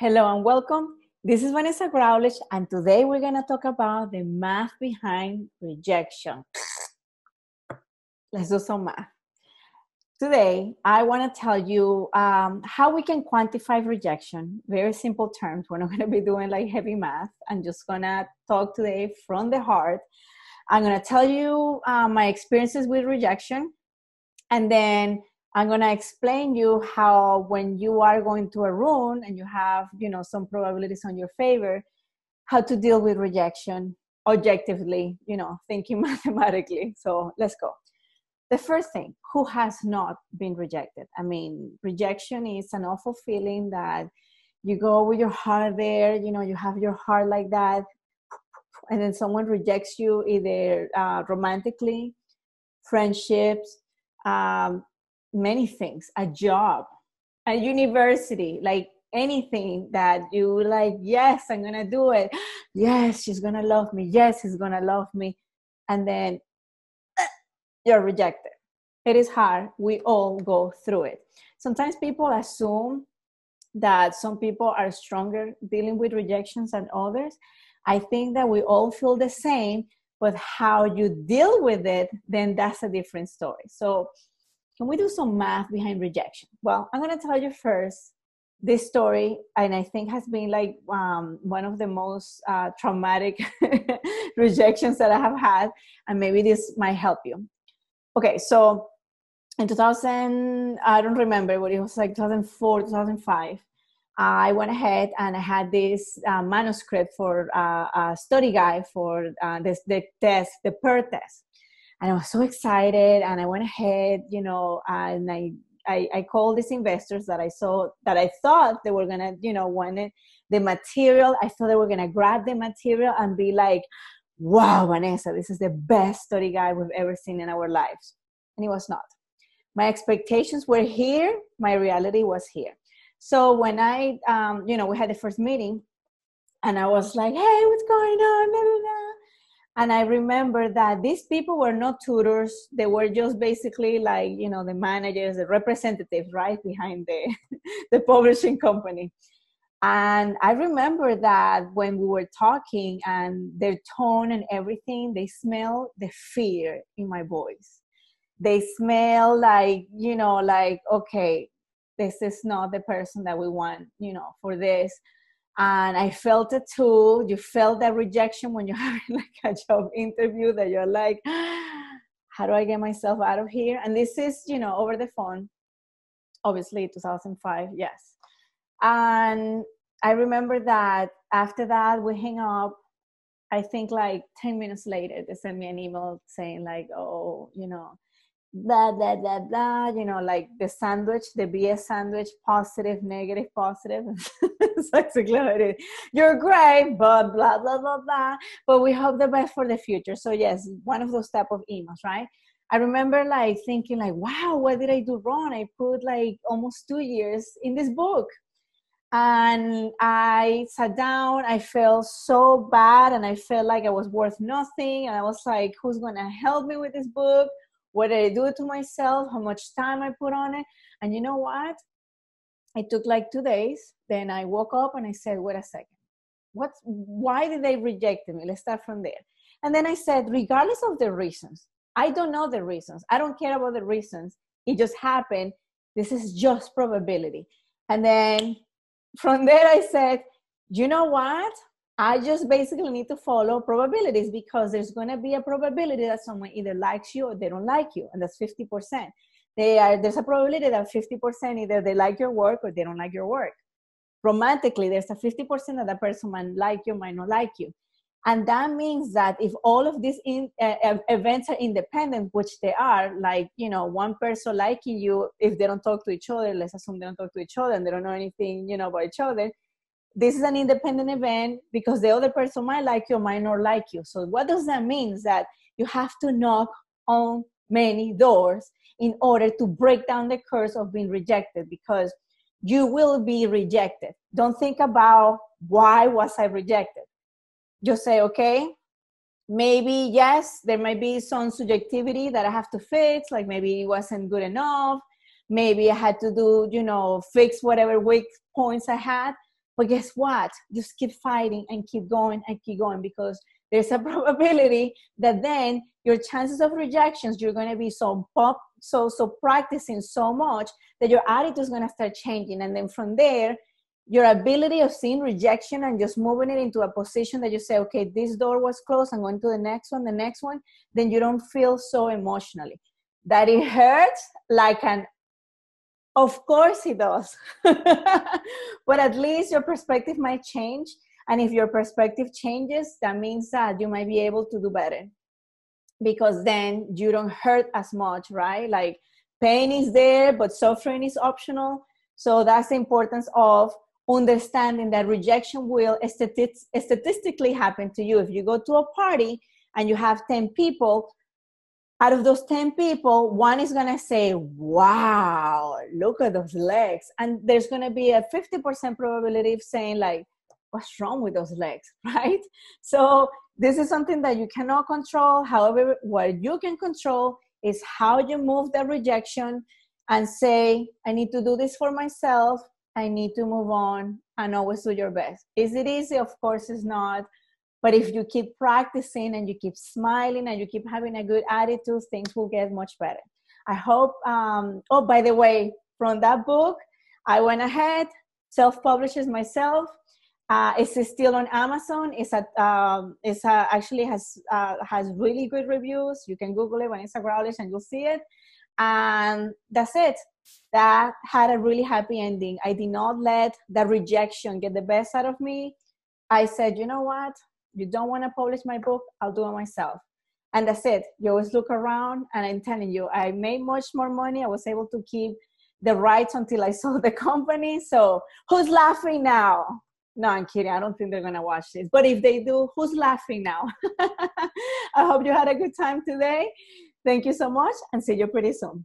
Hello and welcome. This is Vanessa Growlich, and today we're going to talk about the math behind rejection. Let's do some math. Today, I want to tell you um, how we can quantify rejection. Very simple terms. We're not going to be doing like heavy math. I'm just going to talk today from the heart. I'm going to tell you uh, my experiences with rejection, and then I'm going to explain you how when you are going to a room and you have, you know, some probabilities on your favor, how to deal with rejection objectively, you know, thinking mathematically. So let's go. The first thing, who has not been rejected? I mean, rejection is an awful feeling that you go with your heart there, you know, you have your heart like that, and then someone rejects you either uh, romantically, friendships, um, many things a job a university like anything that you like yes i'm gonna do it. Yes she's gonna love me. Yes he's gonna love me. And then uh, you're rejected. It is hard. We all go through it. Sometimes people assume that some people are stronger dealing with rejections than others. I think that we all feel the same but how you deal with it then that's a different story. So can we do some math behind rejection? Well, I'm going to tell you first this story, and I think has been like um, one of the most uh, traumatic rejections that I have had, and maybe this might help you. Okay, so in 2000, I don't remember, but it was like 2004, 2005. I went ahead and I had this uh, manuscript for uh, a study guide for uh, this the test, the PER test and I was so excited and I went ahead, you know, and I, I, I called these investors that I saw that I thought they were gonna, you know, wanted the material. I thought they were gonna grab the material and be like, wow, Vanessa, this is the best study guide we've ever seen in our lives. And it was not. My expectations were here, my reality was here. So when I, um, you know, we had the first meeting and I was like, hey, what's going on? And i remember that these people were not tutors. They were just basically like you know the managers the representatives right behind the the publishing company. And i remember that when we were talking and their tone and everything they smell the fear in my voice. They smell like you know like okay this is not the person that we want you know for this and I felt it too. You felt that rejection when you're having like a job interview that you're like, ah, how do I get myself out of here? And this is, you know, over the phone, obviously 2005, yes. And I remember that after that we hang up. I think like 10 minutes later, they sent me an email saying like, oh, you know, blah blah blah blah you know like the sandwich the bs sandwich positive negative positive. You're great but blah blah blah blah. But we hope the best for the future. So yes one of those type of emails right? I remember like thinking like wow what did i do wrong? I put like almost two years in this book. And i sat down i felt so bad and i felt like i was worth nothing. And i was like who's gonna help me with this book what did I do to myself, how much time I put on it. And you know what? It took like two days. Then I woke up and I said, wait a second. What's, why did they reject me? Let's start from there. And then I said, regardless of the reasons, I don't know the reasons. I don't care about the reasons. It just happened. This is just probability. And then from there, I said, you know what? I just basically need to follow probabilities because there's going to be a probability that someone either likes you or they don't like you, and that's 50%. They are, there's a probability that 50% either they like your work or they don't like your work. Romantically, there's a 50% that that person might like you, might not like you. And that means that if all of these in, uh, events are independent, which they are, like, you know, one person liking you, if they don't talk to each other, let's assume they don't talk to each other and they don't know anything, you know, about each other, this is an independent event because the other person might like you or might not like you. So what does that mean? Is that you have to knock on many doors in order to break down the curse of being rejected because you will be rejected. Don't think about why was I rejected. Just say, okay, maybe yes, there might be some subjectivity that I have to fix, like maybe it wasn't good enough. Maybe I had to do, you know, fix whatever weak points I had But guess what? Just keep fighting and keep going and keep going because there's a probability that then your chances of rejections you're going to be so pop so so practicing so much that your attitude is going to start changing and then from there your ability of seeing rejection and just moving it into a position that you say okay this door was closed i'm going to the next one the next one then you don't feel so emotionally that it hurts like an of course it does. But at least your perspective might change and if your perspective changes that means that you might be able to do better. Because then you don't hurt as much right? Like pain is there but suffering is optional. So that's the importance of understanding that rejection will statistically happen to you. If you go to a party and you have 10 people out of those 10 people one is going to say wow look at those legs. And there's going to be a 50% probability of saying like what's wrong with those legs? Right? So this is something that you cannot control. However what you can control is how you move the rejection and say i need to do this for myself. I need to move on and always do your best. Is it easy? Of course it's not but if you keep practicing and you keep smiling and you keep having a good attitude things will get much better i hope um, oh by the way from that book i went ahead self-publishes myself uh, it's still on Amazon. It's um, it's uh, actually has uh, has really good reviews. You can Google it it's Growlish and you'll see it. And that's it. That had a really happy ending. I did not let the rejection get the best out of me. I said, you know what? You don't want to publish my book. I'll do it myself. And that's it. You always look around, and I'm telling you, I made much more money. I was able to keep the rights until I sold the company. So who's laughing now? No, I'm kidding. I don't think they're to watch this. But if they do, who's laughing now? I hope you had a good time today. Thank you so much and see you pretty soon.